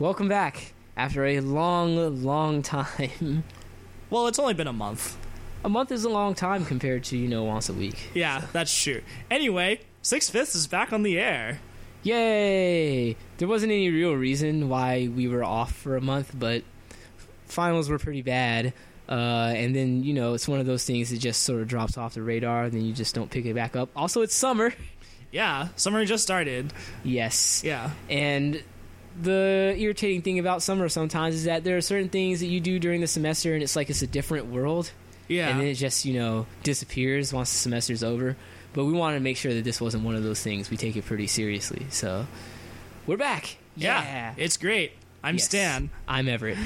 Welcome back after a long, long time. Well, it's only been a month. A month is a long time compared to, you know, once a week. Yeah, that's true. Anyway, Six Fifths is back on the air. Yay! There wasn't any real reason why we were off for a month, but finals were pretty bad. Uh, and then, you know, it's one of those things that just sort of drops off the radar, and then you just don't pick it back up. Also, it's summer. Yeah, summer just started. Yes. Yeah. And the irritating thing about summer sometimes is that there are certain things that you do during the semester, and it's like it's a different world. Yeah. and then it just you know disappears once the semester's over. But we wanted to make sure that this wasn't one of those things. We take it pretty seriously, so we're back. yeah. It's great. I'm Yes. Stan, I'm Everett.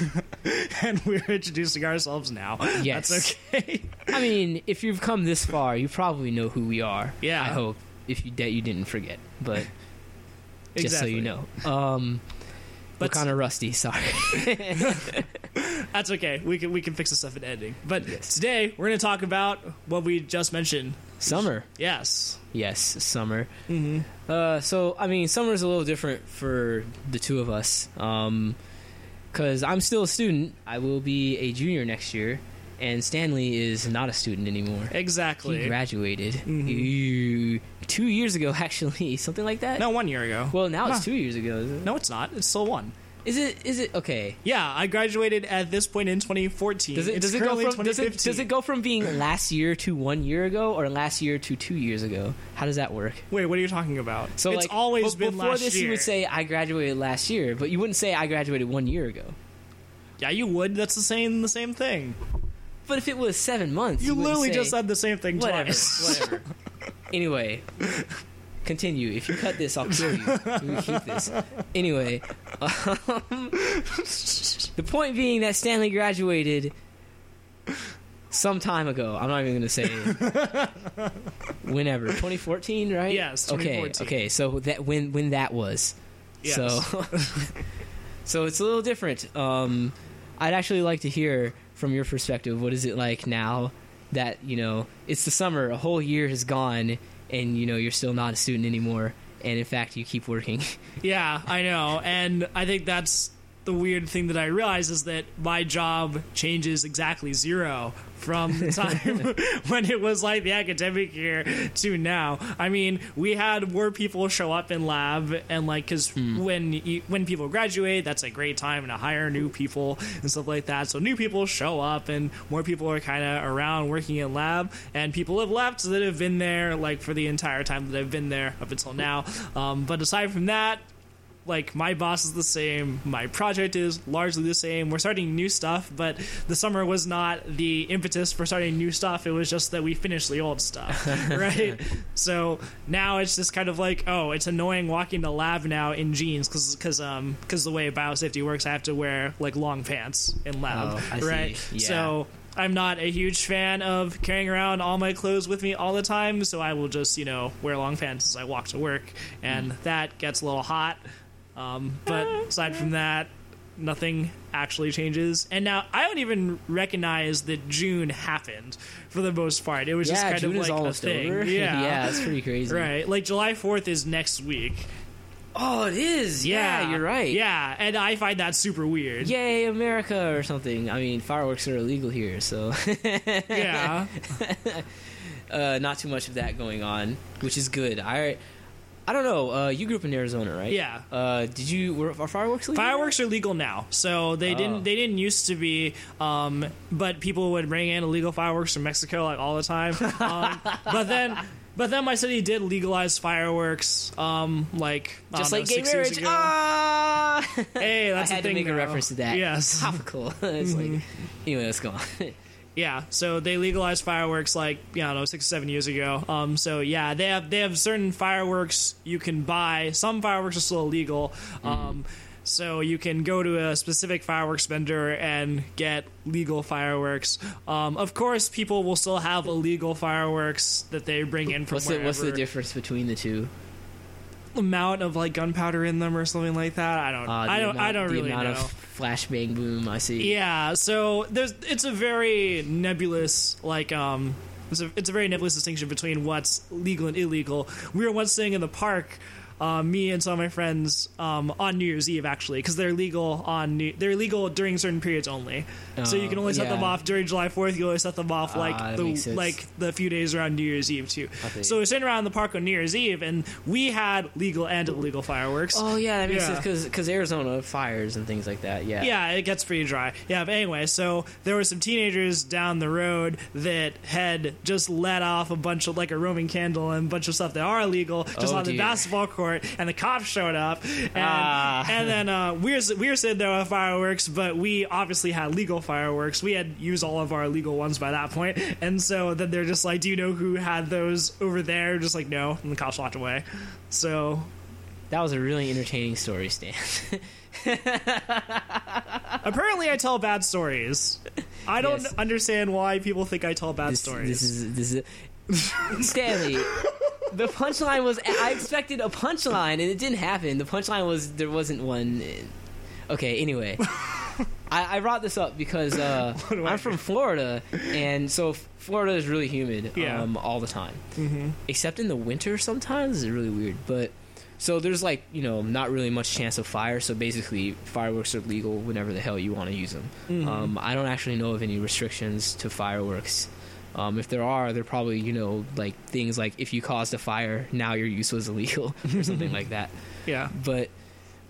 and we're introducing ourselves now. Yes. That's okay. I mean, if you've come this far, you probably know who we are. Yeah. I hope if you that you didn't forget, but just so you know, um, But- kind of rusty. Sorry. That's okay. We can we can fix the stuff in editing. But Yes. today we're going to talk about what we just mentioned. Summer. Yes. Yes, summer. Mm-hmm. Uh, so I mean, summer is a little different for the two of us. Um, cause I'm still a student. I will be a junior next year, and Stanley is not a student anymore. Exactly. He graduated Mhm. Ew. two years ago, actually, something like that. no, one year ago. Well, now it's two years ago. Is it? No, it's not. It's still one. Is it? Is it okay? Yeah, I graduated at this point in 2014. Does it? Does it go from? Does it? 2015. Does it go from being last year to one year ago, or last year to two years ago? How does that work? Wait, what are you talking about? So it's like, always be- been before this. year. You would say I graduated last year, but you wouldn't say I graduated one year ago. yeah, you would. That's the same the same thing. But if it was seven months, You wouldn't literally say- just said the same thing whatever. twice. Whatever. anyway, continue. If you cut this, I'll kill you. Keep this. Anyway, um, the point being that Stanley graduated some time ago. I'm not even going to say whenever 2014, right? Yes, Okay. Okay. So that when when that was. Yes. So, so it's a little different. Um, I'd actually like to hear from your perspective. What is it like now that you know it's the summer? A whole year has gone, and you know you're still not a student anymore. And in fact, you keep working. Yeah, I know. And I think that's the weird thing that I realize is that my job changes exactly zero from the time when it was like the academic year to now. I mean, we had more people show up in lab and like cuz when you, when people graduate, that's a great time to hire new people and stuff like that. So new people show up and more people are kind of around working in lab and people have left that have been there like for the entire time that I've been there up until now. Um, but aside from that, like my boss is the same my project is largely the same we're starting new stuff but the summer was not the impetus for starting new stuff it was just that we finished the old stuff right so now it's just kind of like oh it's annoying walking to lab now in jeans because because um because the way biosafety works i have to wear like long pants in lab Oh, I see. right Yeah. so I'm not a huge fan of carrying around all my clothes with me all the time, so I will just, you know, wear long pants as I walk to work, and Mm. that gets a little hot. Um, but aside from that, nothing actually changes. And now I don't even recognize that June happened for the most part. It was just kind June of like a thing. over. Yeah. yeah, it's pretty crazy. Right, like July Fourth is next week. Oh, it is. Yeah, you're right. Yeah, and I find that super weird. Yay, America or something. I mean, fireworks are illegal here, so Yeah. uh, not too much of that going on, which is good. I, I don't know. Uh, you grew up in Arizona, right? Yeah. Uh, did you were are fireworks legal? Fireworks are legal now, so they Oh. didn't they didn't used to be, um, but people would bring in illegal fireworks from Mexico like all the time. Um, but then, but then my city did legalize fireworks, um, like Just like know, gay marriage. Ah! Hey, that's I the had thing to make a reference to that. Yes, Topical. it's like anyway, let's go on. Yeah. So they legalized fireworks like you know, I don't know six or seven years ago. Um, so yeah, they have they have certain fireworks you can buy. Some fireworks are still illegal. Um. So you can go to a specific fireworks vendor and get legal fireworks. Um, of course, people will still have illegal fireworks that they bring in from what's the what's the difference between the two? Amount of like gunpowder in them or something like that? I don't. Uh, I don't. amount- I don't the really amount know. of flashbang boom. I see. Yeah, so there's it's a very nebulous like um it's a it's a very nebulous distinction between what's legal and illegal. We were once sitting in the park uh, me and some of my friends um, on New Year's Eve actually because they're legal on New- they're legal during certain periods only. so you can Oh, only set them off during July Fourth. You only set them off like Ah, that the like the few days around New Year's Eve too. So we're sitting around the park on New Year's Eve, and we had legal and illegal fireworks. Oh yeah, that makes Yeah. sense because Arizona fires and things like that. Yeah. Yeah, it gets pretty dry. Yeah, but anyway, so there were some teenagers down the road that had just let off a bunch of like a Roman candle and a bunch of stuff that are illegal just Oh, on the basketball court, and the cops showed up, and Ah. and then uh, we were we were sitting there with fireworks, but we obviously had legal fireworks. We had used all of our legal ones by that point, and so then they're just like, "Do you know who had those over there?" Just like, no, and the cops walked away. So That was a really entertaining story, Stan. apparently, I tell bad stories. I don't Yes. understand why people think I tell bad this, stories. this is this is Stanley. The punchline was I expected a punchline and it didn't happen. The punchline was there wasn't one. Okay, anyway. I, I brought this up because uh, I'm from Florida, and so Florida is really humid Yeah. um, all the time, mm-hmm. except in the winter. Sometimes it's really weird, but so there's like you know not really much chance of fire. So basically, fireworks are legal whenever the hell you want to use them. Mm-hmm. Um, I don't actually know of any restrictions to fireworks. Um, if there are, they're probably you know like things like if you caused a fire, now your use was illegal or something like that yeah. but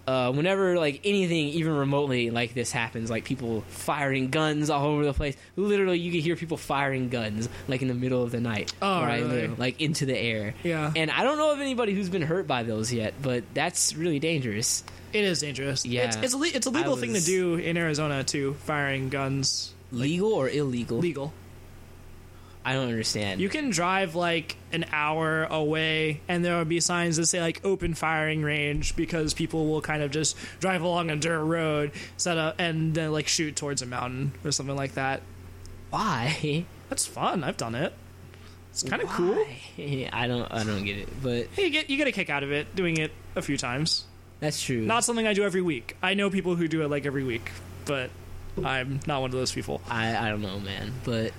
uh, whenever like anything even remotely like this happens like people firing guns all over the place literally you can hear people firing guns like in the middle of the night Oh, I really? like into the air Yeah. and i don't know of anybody who's been hurt by those yet but that's really dangerous It is dangerous. Yeah. It's, it's, a, it's a legal I thing to do in Arizona, too, firing guns. legal or illegal Legal. I don't understand You can drive like an hour away, and there will be signs that say like open firing range because people will kind of just drive along a dirt road, set up, and then like shoot towards a mountain or something like that. why That's fun. I've done it. It's kind of cool. I don't i don't get it but Hey, you get you get a kick out of it doing it a few times. that's true Not something I do every week. I know people who do it like every week, but I'm not one of those people. I, I don't know, man. But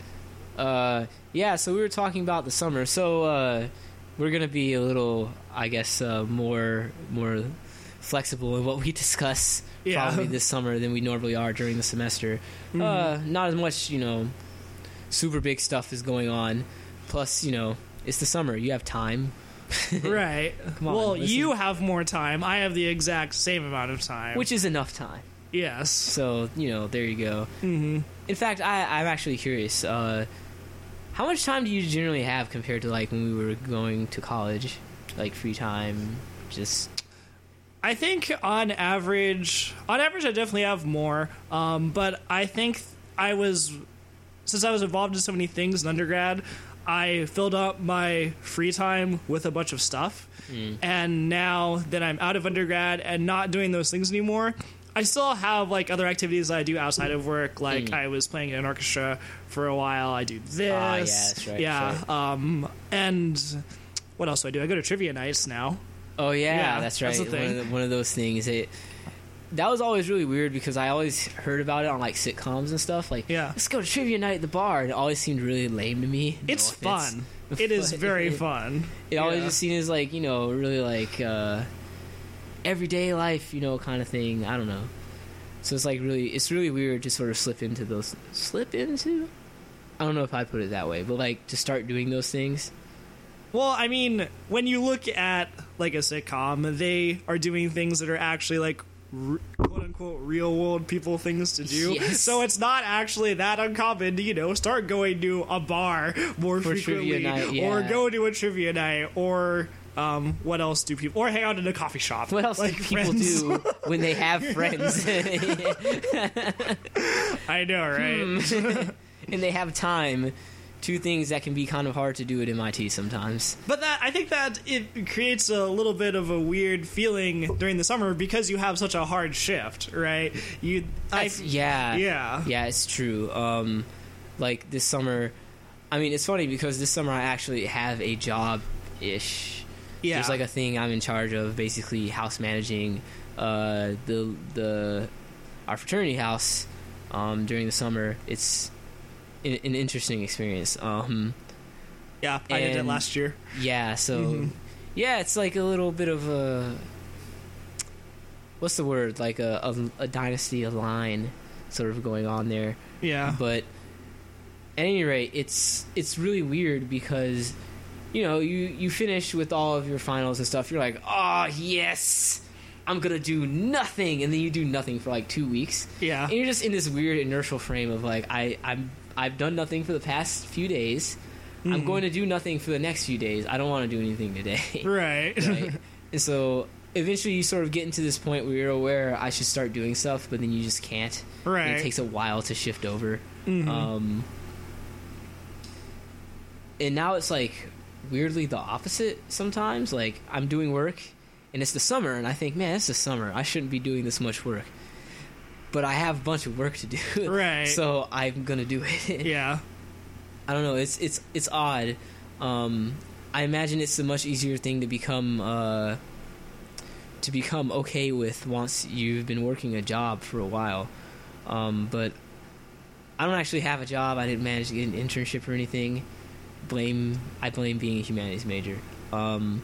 uh, yeah, so we were talking about the summer. So uh, we're gonna be a little, I guess, uh, more more flexible in what we discuss Yeah. probably this summer than we normally are during the semester. Mm-hmm. Uh, not as much, you know, super big stuff is going on. Plus, you know, it's the summer. You have time. right. On, well, listen. you have more time. I have the exact same amount of time. which is enough time. yes. So you know, there you go. Mm-hmm. In fact, I, I'm actually curious. Uh, how much time do you generally have compared to like when we were going to college, like free time? Just I think on average, on average, I definitely have more. Um, but I think I was, since I was involved in so many things in undergrad, I filled up my free time with a bunch of stuff. And now that I'm out of undergrad and not doing those things anymore, I still have like other activities that I do outside of work. Like I was playing in an orchestra for a while. I do this. Ah, yeah, right, Yeah. Um, and what else do I do? I go to trivia nights now. oh yeah, Yeah, that's right. that's One, of the, one of those things. It that was always really weird because I always heard about it on like sitcoms and stuff. Like, Yeah. let's go to trivia night at the bar. And it always seemed really lame to me. It's offense. fun. It is very it- fun. It always Yeah. just seen as like you know really like uh, everyday life you know kind of thing. I don't know. So it's like really it's really weird to sort of slip into those slip into. I don't know if I put it that way, but like to start doing those things. Well, I mean, when you look at like a sitcom, they are doing things that are actually like r- quote unquote real world people things to do. Yes. So it's not actually that uncommon to, you know, start going to a bar more For frequently night, or go to a trivia night or um, what else do people or hang out in a coffee shop? What else like do people friends. do when they have friends I know, right? and they have time? Two things that can be kind of hard to do at MIT sometimes. But that I think that it creates a little bit of a weird feeling during the summer because you have such a hard shift, right? You, I, yeah, yeah, yeah, it's true. Um, like this summer, I mean, it's funny because this summer I actually have a job ish. Yeah. There's like a thing I'm in charge of, basically house managing uh, the the our fraternity house um, during the summer. It's an, an interesting experience. Um, yeah, I did it last year. yeah, so Mm-hmm. yeah, it's like a little bit of a what's the word? Like a a, a dynasty, a line, sort of going on there. Yeah. But at any rate, it's it's really weird because you know you you finish with all of your finals and stuff. You're like, oh yes, I'm gonna do nothing, and then you do nothing for like two weeks. Yeah. And you're just in this weird inertial frame of like I I'm I've done nothing for the past few days. I'm Mhm. going to do nothing for the next few days. I don't want to do anything today. Right. right? And so eventually you sort of get into this point where you're aware I should start doing stuff, but then you just can't. And right. it takes a while to shift over. Mhm. Um, and now it's like weirdly the opposite sometimes. Like I'm doing work and it's the summer, and I think, man, it's the summer. I shouldn't be doing this much work. But I have a bunch of work to do. Right. So I'm gonna do it. yeah. I don't know. It's it's it's odd. Um, I imagine it's a much easier thing to become uh, to become okay with once you've been working a job for a while. Um, but I don't actually have a job. I didn't manage to get an internship or anything. Blame I blame being a humanities major. Um,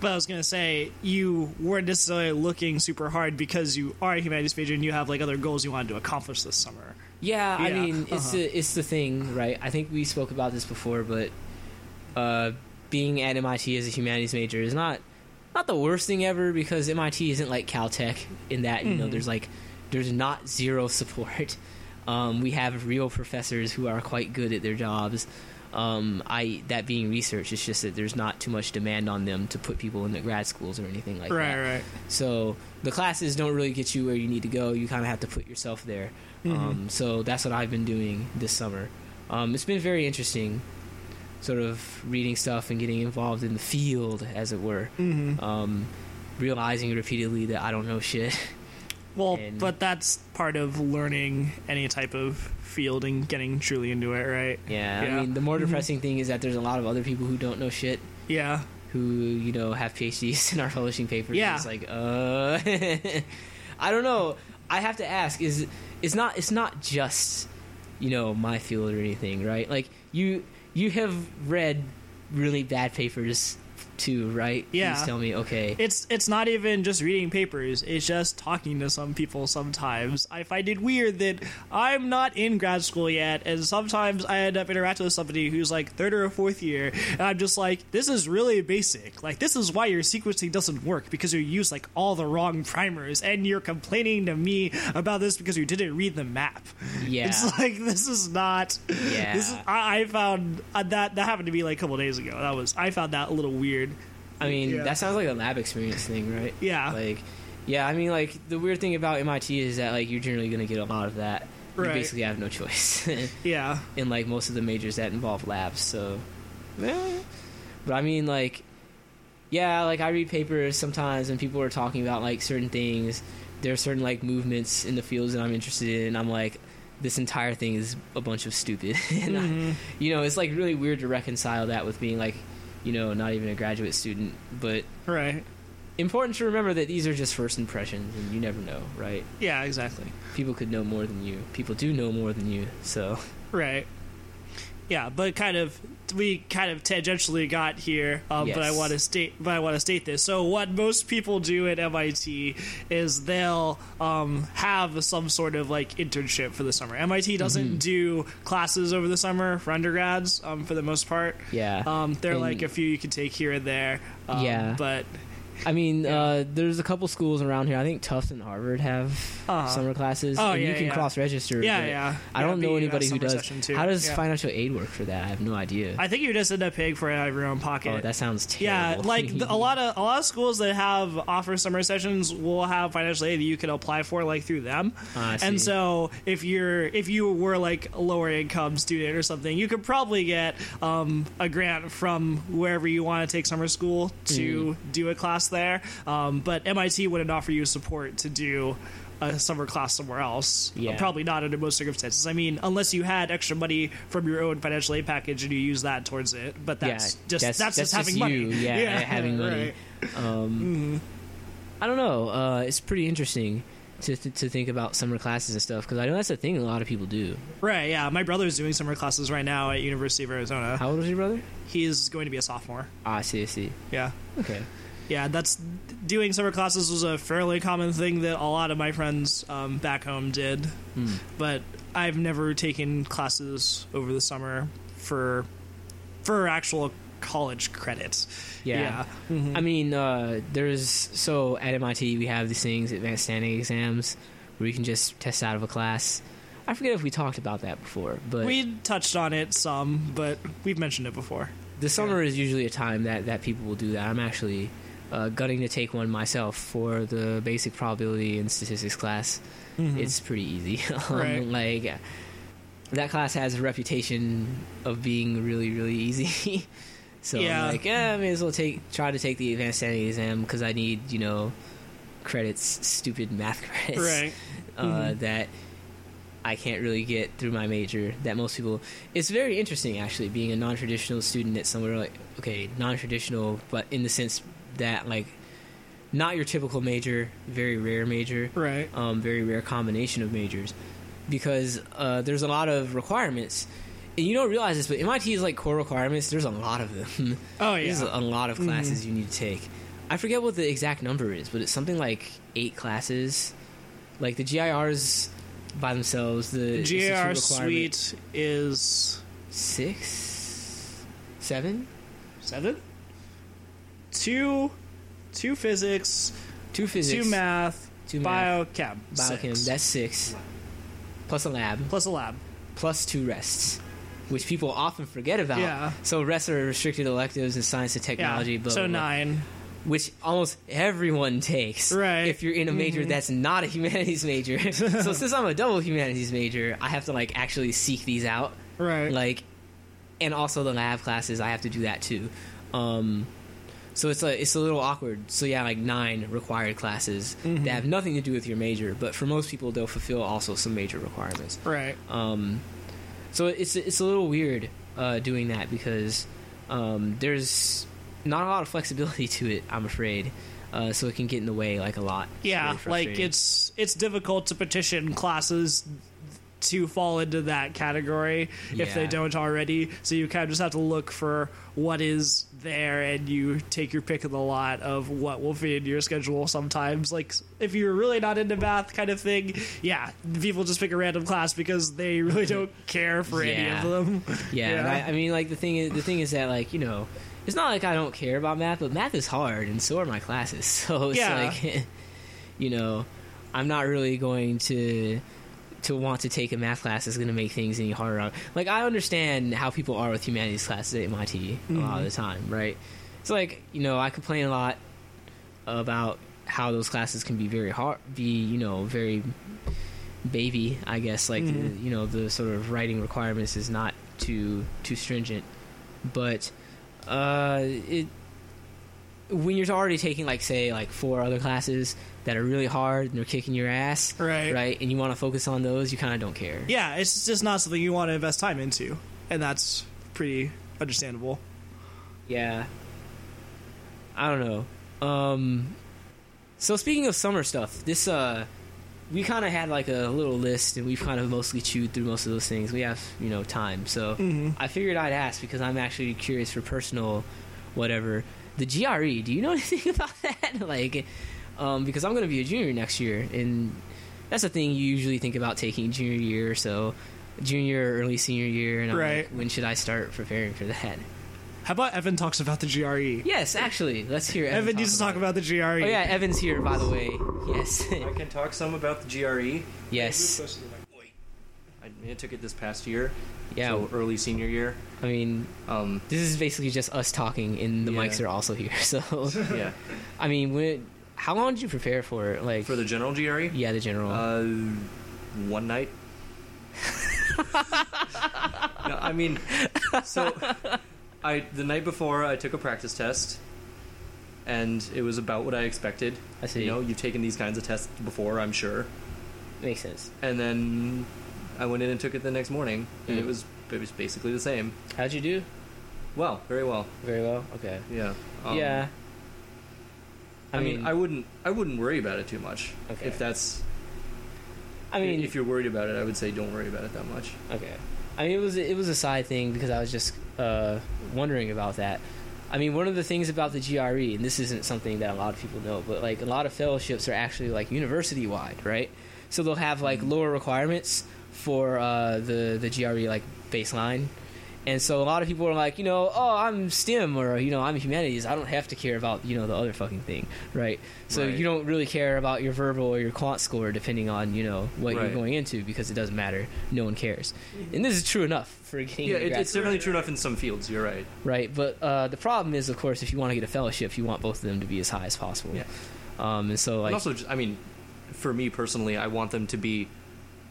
But I was gonna say you weren't necessarily looking super hard because you are a humanities major and you have like other goals you wanted to accomplish this summer. Yeah, I mean, it's uh-huh. the it's the thing, right? I think we spoke about this before, but uh, being at MIT as a humanities major is not not the worst thing ever because MIT isn't like Caltech in that you know Mhm. there's like there's not zero support. Um, we have real professors who are quite good at their jobs. Um, I that being research, it's just that there's not too much demand on them to put people into grad schools or anything like right, that. right. Right. So the classes don't really get you where you need to go. You kind of have to put yourself there. Mhm. Um, so that's what I've been doing this summer. Um, it's been very interesting, sort of reading stuff and getting involved in the field, as it were. hmm Um, realizing repeatedly that I don't know shit. Well, and- but that's part of learning any type of field and getting truly into it, right? Yeah, Yeah. I mean, the more Mhm. depressing thing is that there's a lot of other people who don't know shit. Yeah. who you know have PhDs and are publishing papers. Yeah. It's like, uh, I don't know. I have to ask: is it's not it's not just you know my field or anything, right? Like you you have read really bad papers too, right? Yeah. Please tell me, okay. It's it's not even just reading papers. It's just talking to some people sometimes. I find it weird that I'm not in grad school yet, and sometimes I end up interacting with somebody who's like third or fourth year, and I'm just like, this is really basic. Like this is why your sequencing doesn't work because you use like all the wrong primers, and you're complaining to me about this because you didn't read the map. Yeah. It's like this is not. Yeah. This is, I, I found uh, that that happened to me like a couple days ago. That was I found that a little weird. I mean, Yeah. that sounds like a lab experience thing, right? Yeah. Like, yeah, I mean, like the weird thing about MIT is that like you're generally going to get a lot of that. Right. You basically have no choice. Yeah. in like most of the majors that involve labs. So, eh. but I mean, like, yeah, like I read papers sometimes, and people are talking about like certain things. There are certain like movements in the fields that I'm interested in, and I'm like, this entire thing is a bunch of stupid. and I, Mhm. you know, it's like really weird to reconcile that with being like, you know, not even a graduate student, but. Right. Important to remember that these are just first impressions, and you never know, right? Yeah, exactly. People could know more than you. People do know more than you, so Right. Yeah, but kind of we kind of tangentially got here, um, but I want to state, but I want to state this. So, what most people do at MIT is they'll um, have some sort of like internship for the summer. MIT doesn't Mm-hmm. do classes over the summer for undergrads, um, for the most part. yeah. Um, there are And- like a few you can take here and there. Um, Yeah. but I mean, Yeah. uh, there's a couple schools around here. I think Tufts and Harvard have Uh-huh. summer classes. Oh, and you can yeah. cross register. Yeah, yeah. I don't know anybody who does. How does Yeah. financial aid work for that? I have no idea. I think you just end up paying for it out of your own pocket. oh, that sounds terrible. Yeah, like the, a lot of a lot of schools that have offer summer sessions will have financial aid that you can apply for like through them. I and so if you're if you were like a lower income student or something, you could probably get um, a grant from wherever you want to take summer school to Mm. do a class there. Um, but MIT wouldn't offer you support to do a summer class somewhere else. Yeah. Probably not under most circumstances. I mean, unless you had extra money from your own financial aid package and you use that towards it. But that's yeah, just that's, that's, just having money. you. Yeah, having money. right. Um, I don't know. Uh, it's pretty interesting. to to, to think about summer classes and stuff because I know that's a thing a lot of people do. Right, yeah. My brother's doing summer classes right now at University of Arizona. How old is your brother? He's going to be a sophomore. Ah, I see, I see. Yeah. Okay. Yeah, that's doing summer classes was a fairly common thing that a lot of my friends um, back home did. Hmm. But I've never taken classes over the summer for for actual college credits. Yeah. Mhm. I mean, uh, there's so at MIT we have these things, advanced standing exams, where you can just test out of a class. I forget if we talked about that before, but we touched on it some, but we've mentioned it before. the summer is usually a time that, that people will do that. I'm actually uh, gunning to take one myself for the basic probability and statistics class. Mhm. It's pretty easy. um, Right. Like that class has a reputation of being really really easy. so Yeah. I'm like, yeah, I may as well take try to take the advanced standing exam because I need you know credits, stupid math credits right. uh, Mhm. that I can't really get through my major. That most people. It's very interesting actually being a non-traditional student at somewhere like okay, non-traditional, but in the sense that like not your typical major, very rare major, Right. um, very rare combination of majors, because uh, there's a lot of requirements. And you don't realize this, but MIT is like core requirements. There's a lot of them. Oh yeah, There's a lot of classes you need to take. I forget what the exact number is, but it's something like eight classes. Like the GIRs by themselves, the requirement- suite is six, seven, seven. Two, two physics, two physics, two math, two math, biochem, biochem. six. That's six, plus a lab, plus a lab. plus two rests, which people often forget about. Yeah. So rests are restricted electives in science and technology. Yeah. Blah, so blah, blah. nine. which almost everyone takes. Right. If you're in a major Mhm. that's not a humanities major. so since I'm a double humanities major, I have to like actually seek these out. Right. Like, and also the lab classes, I have to do that too. Um, so it's a it's a little awkward. So yeah, like nine required classes Mhm. that have nothing to do with your major, but for most people they'll fulfill also some major requirements. right. Um, so it's it's a little weird uh, doing that because um, there's not a lot of flexibility to it. I'm afraid, uh, so it can get in the way like a lot. Yeah, really like it's it's difficult to petition classes to fall into that category if they don't already. So you kind of just have to look for what is there, and you take your pick of the lot of what will fit into your schedule. Sometimes, like if you're really not into math, kind of thing, yeah, people just pick a random class because they really don't care for any of them. yeah. yeah. I, I mean, like the thing is, the thing is that like you know, it's not like I don't care about math, but math is hard, and so are my classes. So it's Yeah. like, you know, I'm not really going to to want to take a math class that's going to make things any harder. Like I understand how people are with humanities classes at MIT a lot of the time, right? It's like you know I complain a lot about how those classes can be very hard, be you know very baby, I guess. Like Mhm. the, you know the sort of writing requirements is not too too stringent, but uh, it when you're already taking like say like four other classes that are really hard and they're kicking your ass, Right. right, and you want to focus on those, you kind of don't care. Yeah, it's just not something you want to invest time into, and that's pretty understandable. Yeah. I don't know. Um so speaking of summer stuff, this uh we kind of had like a little list and we've kind of mostly chewed through most of those things. We have, you know, time. So Mhm. I figured I'd ask because I'm actually curious for personal whatever. The GRE, do you know anything about that? like um because I'm going to be a junior next year and that's the thing you usually think about taking junior year or so. Junior or early senior year and I'm Right. like, when should I start preparing for that? How about Evan talks about the GRE? Yes, actually, let's hear. Evan, Evan needs to talk about the GRE. Oh yeah, Evan's here by the way. Yes, I can talk some about the GRE. yes, I, took it this past year. yeah. So early senior year. I mean, Um, this is basically just us talking, and the Yeah. mics are also here. So, yeah. I mean, when, how long did you prepare for it? Like, For the general GRE, yeah, the general. uh, one night. no, I mean, so I the night before I took a practice test, and it was about what I expected. I see. You know, you've taken these kinds of tests before, I'm sure. Makes sense. And then I went in and took it the next morning, and Mm. it was it was basically the same. How'd you do? Well, very well. Very well. Okay. Yeah. Um, yeah. I, mean, I wouldn't I wouldn't worry about it too much Okay. if that's I mean, if you're worried about it, I would say don't worry about it that much. Okay. I mean, it was it was a side thing because I was just uh, wondering about that. I mean, one of the things about the GRE, and this isn't something that a lot of people know, but like a lot of fellowships are actually like university wide, right? So they'll have like lower requirements for uh, the the GRE like baseline, and so a lot of people are like, you know, oh, I'm STEM or you know, I'm humanities. I don't have to care about you know the other fucking thing, right? So Right. you don't really care about your verbal or your quant score depending on you know what you're going into because it doesn't matter. No one cares, and this is true enough for getting Yeah, it, it's definitely true enough in some fields. You're right. right? But uh, the problem is, of course, if you want to get a fellowship, you want both of them to be as high as possible. Yeah. Um, and so, like, and also, just, I mean, for me personally, I want them to be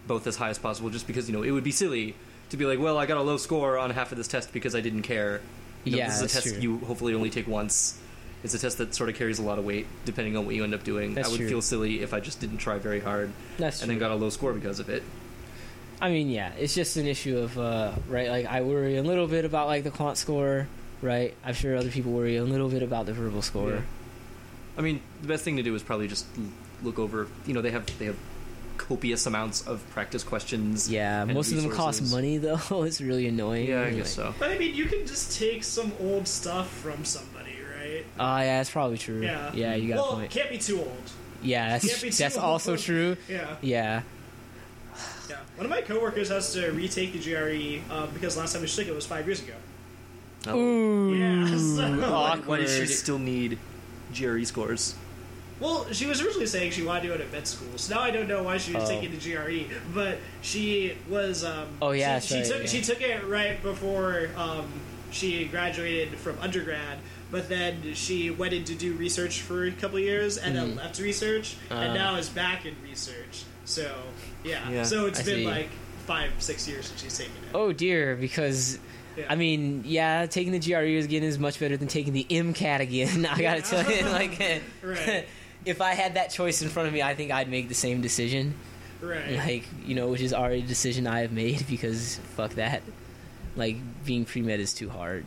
both as high as possible, just because you know it would be silly to be like, well, I got a low score on half of this test because I didn't care. You know, Yeah, this is a test true. you hopefully only take once. It's a test that sort of carries a lot of weight, depending on what you end up doing. That's I would true. feel silly if I just didn't try very hard that's and then got a low score because of it. I mean, yeah, it's just an issue of uh, right. Like, I worry a little bit about like the quant score, right? I'm sure other people worry a little bit about the verbal score. Yeah. I mean, the best thing to do is probably just look over. You know, they have they have copious amounts of practice questions. Yeah, and most of them cost money though. it's really annoying. Yeah, I You're guess so. But I mean, you can just take some old stuff from somebody, right? Oh, yeah, that's probably true. Yeah. yeah, you got well, a point. can't be too old. Yeah, can't that's too that's old. also true. Yeah. Yeah, Yeah. One of my coworkers has to retake the GRE um, because last time she took it was five years ago. Oh. Ooh, Yeah, so- Why, why does she awkward. still need GRE scores? Well, she was originally saying she wanted to it at med school, so now I don't know why she was Oh. taking the GRE. But she was. Um, Oh, yeah, she, she right, took yeah. she took it right before um, she graduated from undergrad. But then she went in to do research for a couple of years, and then left research, Uh. and now is back in research. So yeah, Yeah, so it's I been see. like five, six years since she's taken it. Oh dear, because Yeah. I mean, yeah, taking the GRE again is much better than taking the MCAT again. I gotta tell you, like, Right. if I had that choice in front of me, I think I'd make the same decision. right. Like, you know, which is already a decision I have made because fuck that. Like, being pre med is too hard.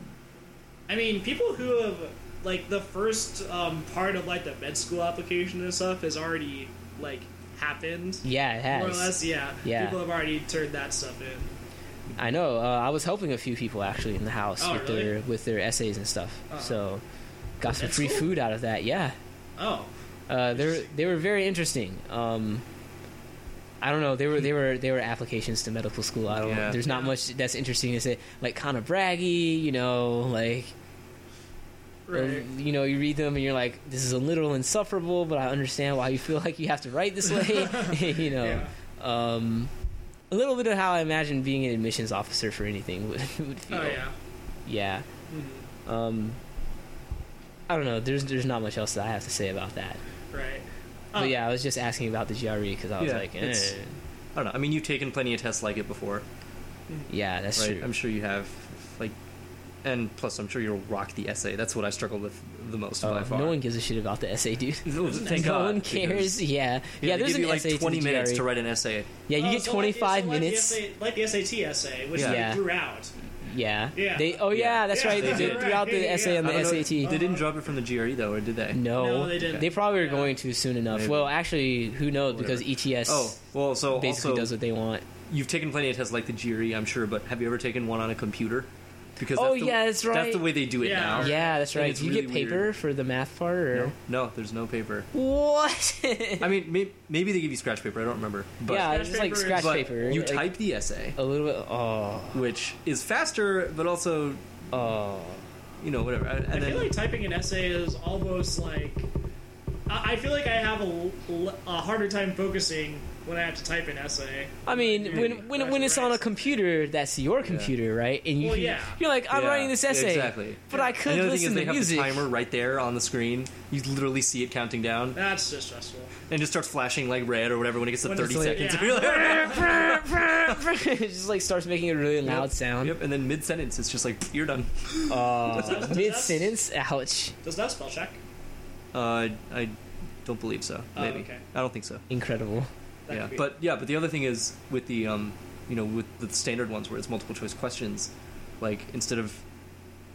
I mean, people who have like the first um, part of like the med school application and stuff has already like happened. Yeah, it has. More or less, yeah. Yeah. People have already turned that stuff in. I know. Uh, I was helping a few people actually in the house Oh, with really? their with their essays and stuff. Uh-huh. So, got some free food out of that. Yeah. Oh, Uh, they were they were very interesting. Um, I don't know. They were they were they were applications to medical school. I don't. know. There's not much that's interesting to say. Like kind of braggy, you know. Like right. you know, you read them and you're like, this is a little insufferable, but I understand why you feel like you have to write this way. you know. Yeah. Um, a little bit of how I imagine being an admissions officer for anything would, would feel. Oh yeah. Yeah. Mhm. Um, I don't know. There's there's not much else that I have to say about that. Right. But Um, yeah, I was just asking about the GRE because I was Yeah, like, eh. it's- I don't know. I mean, you've taken plenty of tests like it before, yeah, that's right? true. I'm sure you have. Like, and plus, I'm sure you'll rock the essay. That's what I struggled with the most Oh, by far. no one gives a shit about the essay, dude. No, thank no God, one cares. Yeah, yeah. they there's an you like essay 20 the minutes GRE. to write an essay. Yeah, you oh, get so like- 25 so minutes. Like the, essay, like the SAT essay, which Yeah. they Yeah. threw out. Yeah. Yeah. They. Oh yeah, Yeah. that's Yeah, right. They they did did. threw out the Yeah, essay yeah. on the I know, SAT. They didn't drop it from the GRE though, or did they? No, No, they didn't. They probably are Yeah. going to soon enough. Maybe. Well, actually, who knows? Because ETS Oh, well, so basically also does what they want. you've taken plenty of tests like the GRE, I'm sure, but have you ever taken one on a computer? Because Oh, that's the, yeah, that's right. That's the way they do it Yeah. now. Yeah, that's right. Do you really get paper weird. for the math part or No, no, there's no paper. what? I mean, may, maybe they give you scratch paper. I don't remember. But, yeah, it's just like scratch but paper. you like, type the essay, a little bit. Oh, which is faster, but also oh. you know whatever. And I then feel like typing an essay is almost like. I I feel like I have a harder time focusing when I have to type an essay. I mean, Yeah, when when when it's on a computer, that's your computer, right? And you well, yeah. you're like, I'm Yeah, writing this essay, exactly. but I could the other thing listen is they to have music. the timer right there on the screen. You literally see it counting down, That's just stressful. and it just starts flashing like red or whatever when it gets to When thirty it's like- seconds. yeah. You're like, it just like starts making a really loud Yep. sound. Yep, and then mid sentence, it's just like you're done. Uh, Mid sentence, ouch! Does that spell check? Uh, I don't believe so. Oh, Maybe okay. I don't think so. Incredible. That yeah, be- but yeah, but the other thing is with the um, you know, with the standard ones where it's multiple choice questions, like instead of,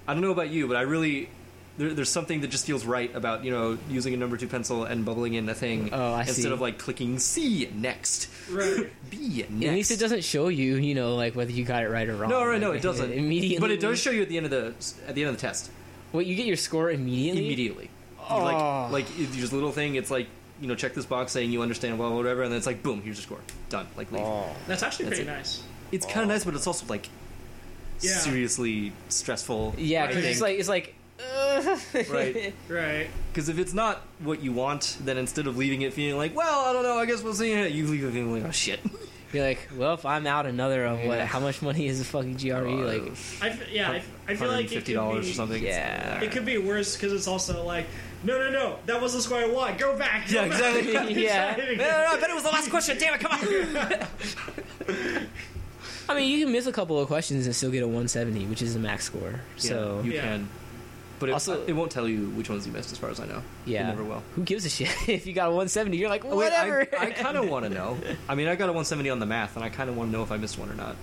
I don't know about you, but I really there, there's something that just feels right about you know using a number two pencil and bubbling in a thing Oh, I instead see. of like clicking C next, Right. B next. At least it doesn't show you, you know, like whether you got it right or wrong. No, right, no, it doesn't immediately. but it does show you at the end of the at the end of the test Wait, you get your score immediately. immediately. Oh. Like like it's just a little thing. It's like you know check this box saying you understand blah blah whatever, and then it's like boom, here's your score, done. Like leave. Oh. That's actually That's pretty it. nice. It's kind of nice, but it's also like Yeah. seriously stressful. Yeah, because it's like it's like. Uh, Right. Right. Because if it's not what you want, then instead of leaving it feeling like, well, I don't know, I guess we'll see, you leave it feeling like, oh shit. You're like, well, if I'm out another of what? How much money is a fucking GRE? like, I f- yeah, I, f- I feel like it fifty could dollars be, or something. Yeah. It could be worse because it's also like, no, no, no, that was the score I want. Go back. Go Yeah, back. exactly. Yeah. No, no, no, I bet it was the last question. Damn it, come on. I mean, you can miss a couple of questions and still get a 170, which is the max score. So you Yeah. can, but it, Also- it won't tell you which ones you missed, as far as I know. yeah, it never will. Who gives a shit if you got a 170? You're like, Oh, wait, whatever. I, I kind of want to know. I mean, I got a 170 on the math, and I kind of want to know if I missed one or not.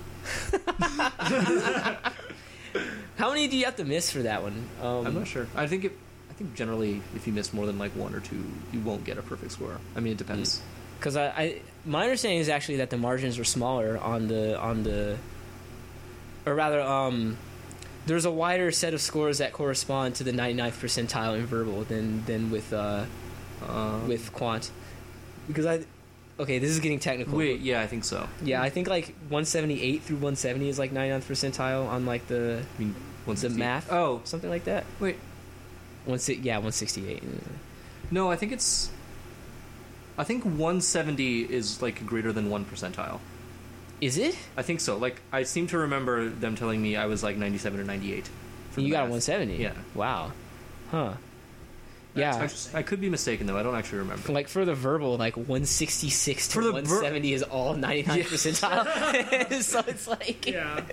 How many do you have to miss for that one? Um, I'm not sure. I think it. I think generally, if you miss more than like one or two, you won't get a perfect score. I mean, it depends. because I, I my understanding is actually that the margins were smaller on the on the or rather um there's a wider set of scores that correspond to the 99th percentile in verbal than than with uh Uh, with quant because I okay this is getting technical wait, yeah, I think so. yeah I think like 178 through 170 is like 99th percentile on like the I mean, the math Oh, something like that wait. One si- yeah 168 No, I think it's. I think 170 is like greater than one percentile. is it I think so. Like I seem to remember them telling me I was like 97 or 98. you got a 170 Yeah. wow huh yeah I, I could be mistaken though. I don't actually remember. like for the verbal, like 166 to For the ver- 170 is all 99 percentile. so it's like, yeah. Yeah,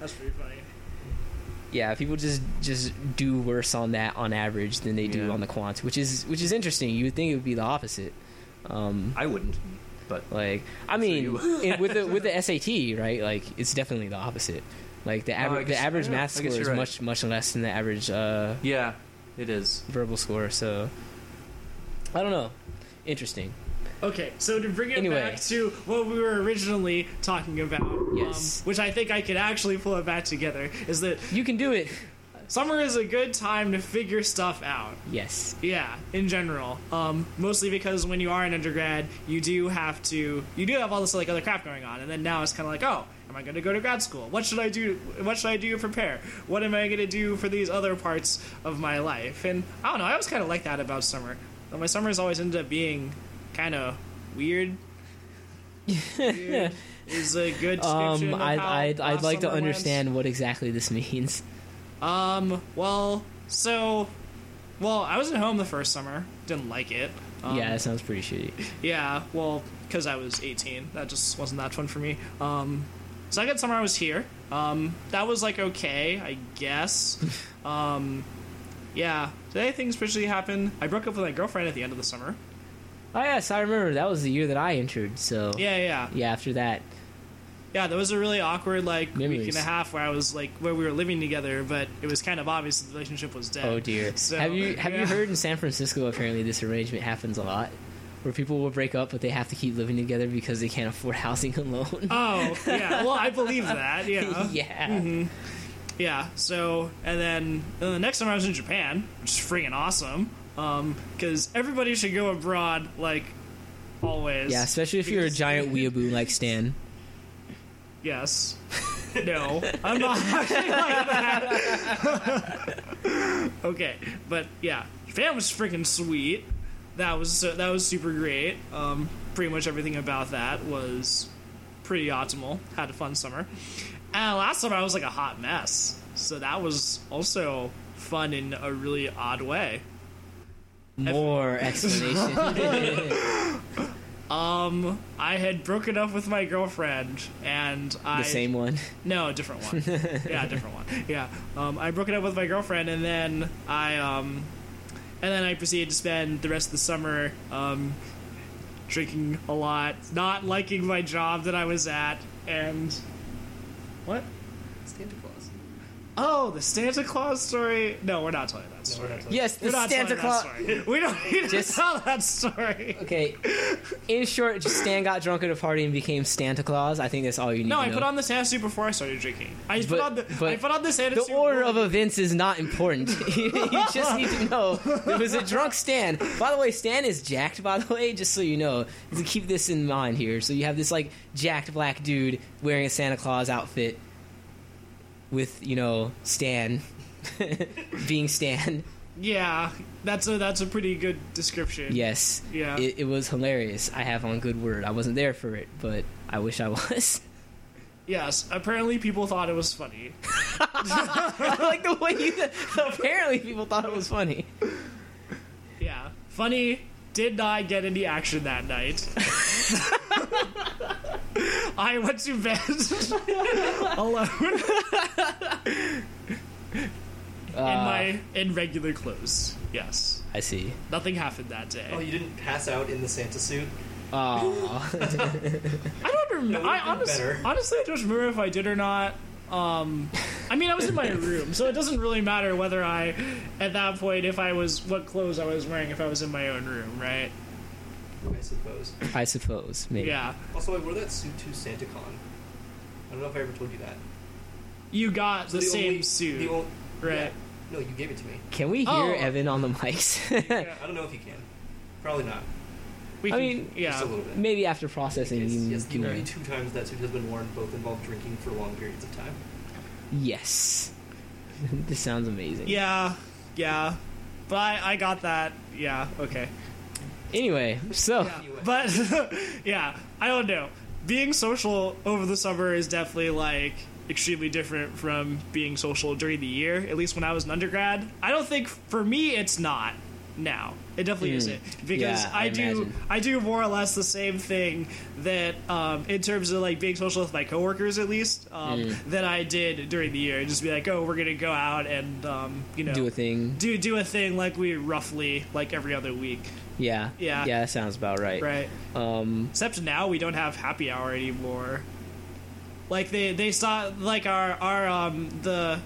that's pretty funny. People just just do worse on that on average than they do Yeah. on the quant, which is which is interesting. You would think it would be the opposite. Um, I wouldn't, but like, I mean, it, with the with the SAT, right? Like, it's definitely the opposite. Like the average the average I don't know. math score is right. much much less than the average uh, yeah, it is. verbal score. So I don't know. Interesting. Okay, so to bring it Anyway. back to what we were originally talking about, Yes. um, which I think I could actually pull it back together, is that You can do it. summer is a good time to figure stuff out. Yes. Yeah, in general. Um, mostly because when you are an undergrad, you do have to, you do have all this like other crap going on, and then now it's kind of like, oh, am I going to go to grad school? What should I do? What should I do to prepare? What am I going to do for these other parts of my life? And I don't know. I always kind of like that about summer. My summers always ended up being kind of weird. Weird is a good description. Um, I'd, I'd, I'd like to went. understand what exactly this means. Um, well, so, well, I was at home the first summer. Didn't like it. Um, yeah, that sounds pretty shitty. Yeah, well, because I was 18. That just wasn't that fun for me. Um, second summer I was here. Um, that was like okay, I guess. um, yeah, today things especially happened. I broke up with my girlfriend at the end of the summer. Oh yes, I remember that was the year that I entered. So Yeah, yeah, yeah, after that, yeah. that was a really awkward like week and a half where I was like where we were living together, but it was kind of obvious the relationship was dead. oh dear. So, have you have yeah. you heard in San Francisco? Apparently, this arrangement happens a lot, where people will break up, but they have to keep living together because they can't afford housing alone. Oh, yeah. Well, I believe that. Yeah. yeah. Mm-hmm. Yeah. So, and then, then the next time I was in Japan, which is freaking awesome, because everybody should go abroad, like always. Yeah, especially if you're a giant weeaboo like Stan. Yes. No, I'm not actually like that. okay, but yeah, Japan was freaking sweet. That was so, that was super great. Um, pretty much everything about that was pretty optimal. Had a fun summer. And last summer I was like a hot mess, so that was also fun in a really odd way. More explanation. Um, I had broken up with my girlfriend, and I the same one. No, a different one. yeah, a different one. Yeah. Um, I broke it up with my girlfriend, and then I um, and then I proceeded to spend the rest of the summer um, drinking a lot, not liking my job that I was at, and what? Santa Claus. Oh, the Santa Claus story. No, we're not telling that story. we're not telling- Yes, the Santa Claus. We don't need to Just- tell that story. Okay. In short, just Stan got drunk at a party and became Santa Claus. I think that's all you need to. No, to I know. put on the Santa suit before I started drinking. I put on the but I put on the Santa the suit. order of events is not important. you just need to know there was a drunk Stan. By the way, Stan is jacked. By the way, just so you know, to keep this in mind here. So you have this like jacked black dude wearing a Santa Claus outfit with you know Stan being Stan. Yeah, that's a that's a pretty good description. Yes. Yeah. It, it was hilarious. I have on good word. I wasn't there for it, but I wish I was. Yes. Apparently, people thought it was funny. Like the way you. Apparently, people thought it was funny. Yeah, funny. Did not get any action that night. I went to bed alone in my in regular clothes. Yes, I see. nothing happened that day. Oh, you didn't pass out in the Santa suit? Oh, I don't remember. would've I been honestly, better. honestly, I don't remember if I did or not. Um, I mean, I was in my room, so it doesn't really matter whether I, at that point, if I was what clothes I was wearing, if I was in my own room, right? I suppose. I suppose maybe. Yeah, Also, I wore that suit to SantaCon. I don't know if I ever told you that. you got So the, same only- suit, the ol- right? yeah. No, you gave it to me. Can we hear Oh. Evan on the mics? Yeah. I don't know if you can. Probably not. We I can, mean, yeah, Just a little bit. maybe after processing, Yes, you yes, can. the only two times that suit has been worn both involve drinking for long periods of time. Yes. this sounds amazing. yeah, yeah. But I, I got that. Yeah, okay. Anyway, so Yeah. But yeah, I don't know. Being social over the summer is definitely like extremely different from being social during the year. At least when I was an undergrad, I don't think for me it's not now. It definitely Hmm. isn't because Yeah, I, I do. I do more or less the same thing that um, in terms of like being social with my coworkers at least um, Hmm. that I did during the year. Just be like, oh, we're gonna go out and um, you know do a thing. do do a thing like we roughly like every other week, Yeah. Yeah. Yeah, that sounds about right. right? Um, Except now we don't have happy hour anymore. Like they they saw like our our um the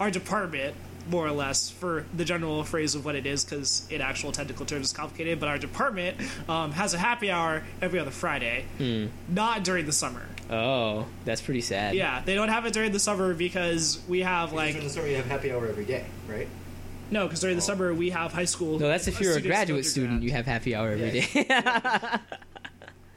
our department more or less for the general phrase of what it is because in actual technical terms it's complicated. But our department um, has a happy hour every other Friday, hmm. not during the summer. Oh, that's pretty sad. Yeah, they don't have it during the summer because we have Like like during the summer, you have happy hour every day, right? no, because during the summer we have high school. No, that's if you're a graduate student, undergrad. you have happy hour every Yeah. day.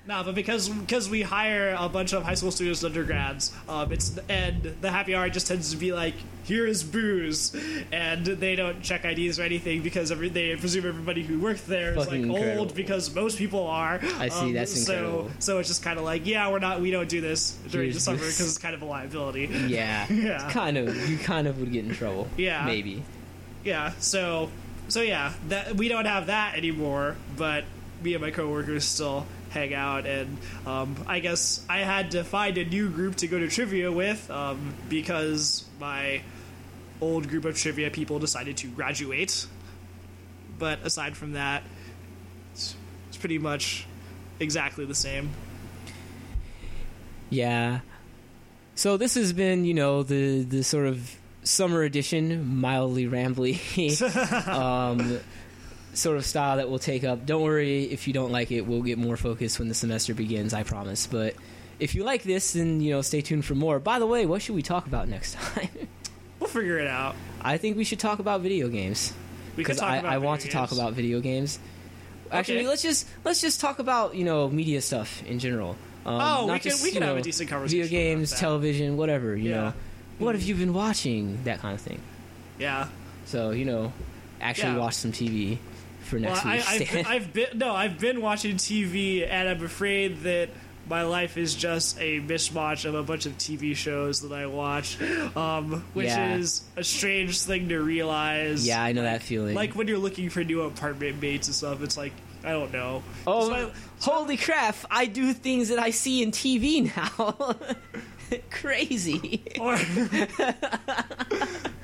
No, but because because we hire a bunch of high school students, undergrads, um, it's and the happy hour just tends to be like, here is booze, and they don't check IDs or anything because every, they presume everybody who worked there is Fucking like incredible. old because most people are. I see, that's so, incredible. So it's just kind of like, yeah, we're not, we don't do this during Here's the summer because it's kind of a liability. yeah. Yeah. It's kind of you kind of would get in trouble. Yeah. Maybe. Yeah, so so yeah, that we don't have that anymore, but me and my coworkers still hang out and um, I guess I had to find a new group to go to trivia with um, because my old group of trivia people decided to graduate. But aside from that, it's, it's pretty much exactly the same. Yeah. So this has been, you know, the the sort of summer edition, mildly rambly, um, sort of style that we'll take up. Don't worry if you don't like it; we'll get more focused when the semester begins. I promise. But if you like this, then you know, stay tuned for more. By the way, what should we talk about next time? We'll figure it out. I think we should talk about video games because I, I want video to talk about video games. Actually, Okay. let's just let's just talk about you know media stuff in general. Um, Oh, we not can- just, we can you have a decent conversation Video games, television, whatever. You Yeah. know, what have you been watching? That kind of thing. Yeah. So you know, actually Yeah. watch some TV for Well, next I, week. I've, been, I've been no, I've been watching TV, and I'm afraid that my life is just a mishmash of a bunch of TV shows that I watch, um, which Yeah. is a strange thing to realize. yeah, I know that feeling. Like when you're looking for new apartment mates and stuff, it's like I don't know. oh, So holy crap! I do things that I see in TV now. Crazy. Or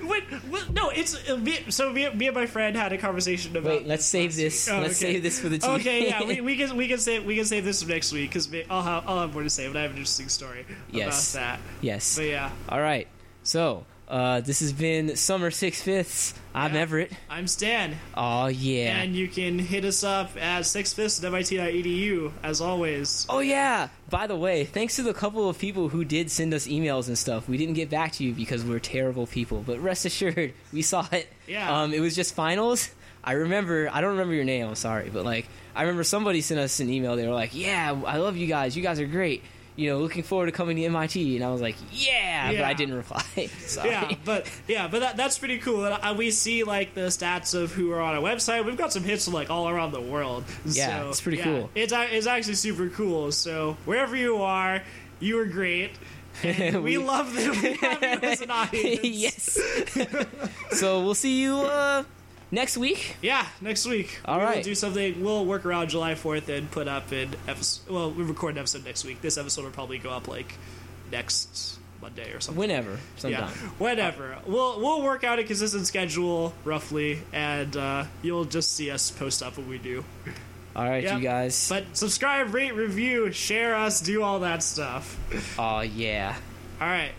wait, what, no, it's uh, me, so me, me and my friend had a conversation about. Wait, let's save this. Oh, let's okay. save this for the TV. Okay, yeah, we, we can we can save we can save this for next week because I'll have I'll have more to say, but I have an interesting story Yes. about that. yes. But yeah, All right. So, Uh, this has been Summer Six Fifths. I'm Yeah. Everett. I'm Stan, Oh yeah. and you can hit us up at sixfifths at mit.edu as always. Oh yeah. By the way, thanks to the couple of people who did send us emails and stuff. We didn't get back to you because we're terrible people, but rest assured, we saw it. Yeah. Um, it was just finals. I remember. I don't remember your name. I'm sorry, but like I remember somebody sent us an email. They were like, "Yeah, I love you guys. You guys are great. You know, looking forward to coming to MIT." And I was like, "Yeah," but I didn't reply. Yeah, but yeah, but that, that's pretty cool. And we see like the stats of who are on our website. We've got some hits from like all around the world. Yeah, so, it's pretty yeah, cool. It's it's actually super cool. So wherever you are, you are great. And we, We- love that we have you as an audience. yes. so we'll see you uh, next week. Yeah, next week. All we'll do something. We'll work around July 4th and put up an episode. Well, we record an episode next week. This episode will probably go up like next Monday or something. Whenever, Yeah, sometime. whatever. We'll we'll work out a consistent schedule roughly, and uh, you'll just see us post up what we do. All right, Yep. you guys. But subscribe, rate, review, share us, do all that stuff. oh yeah. All right.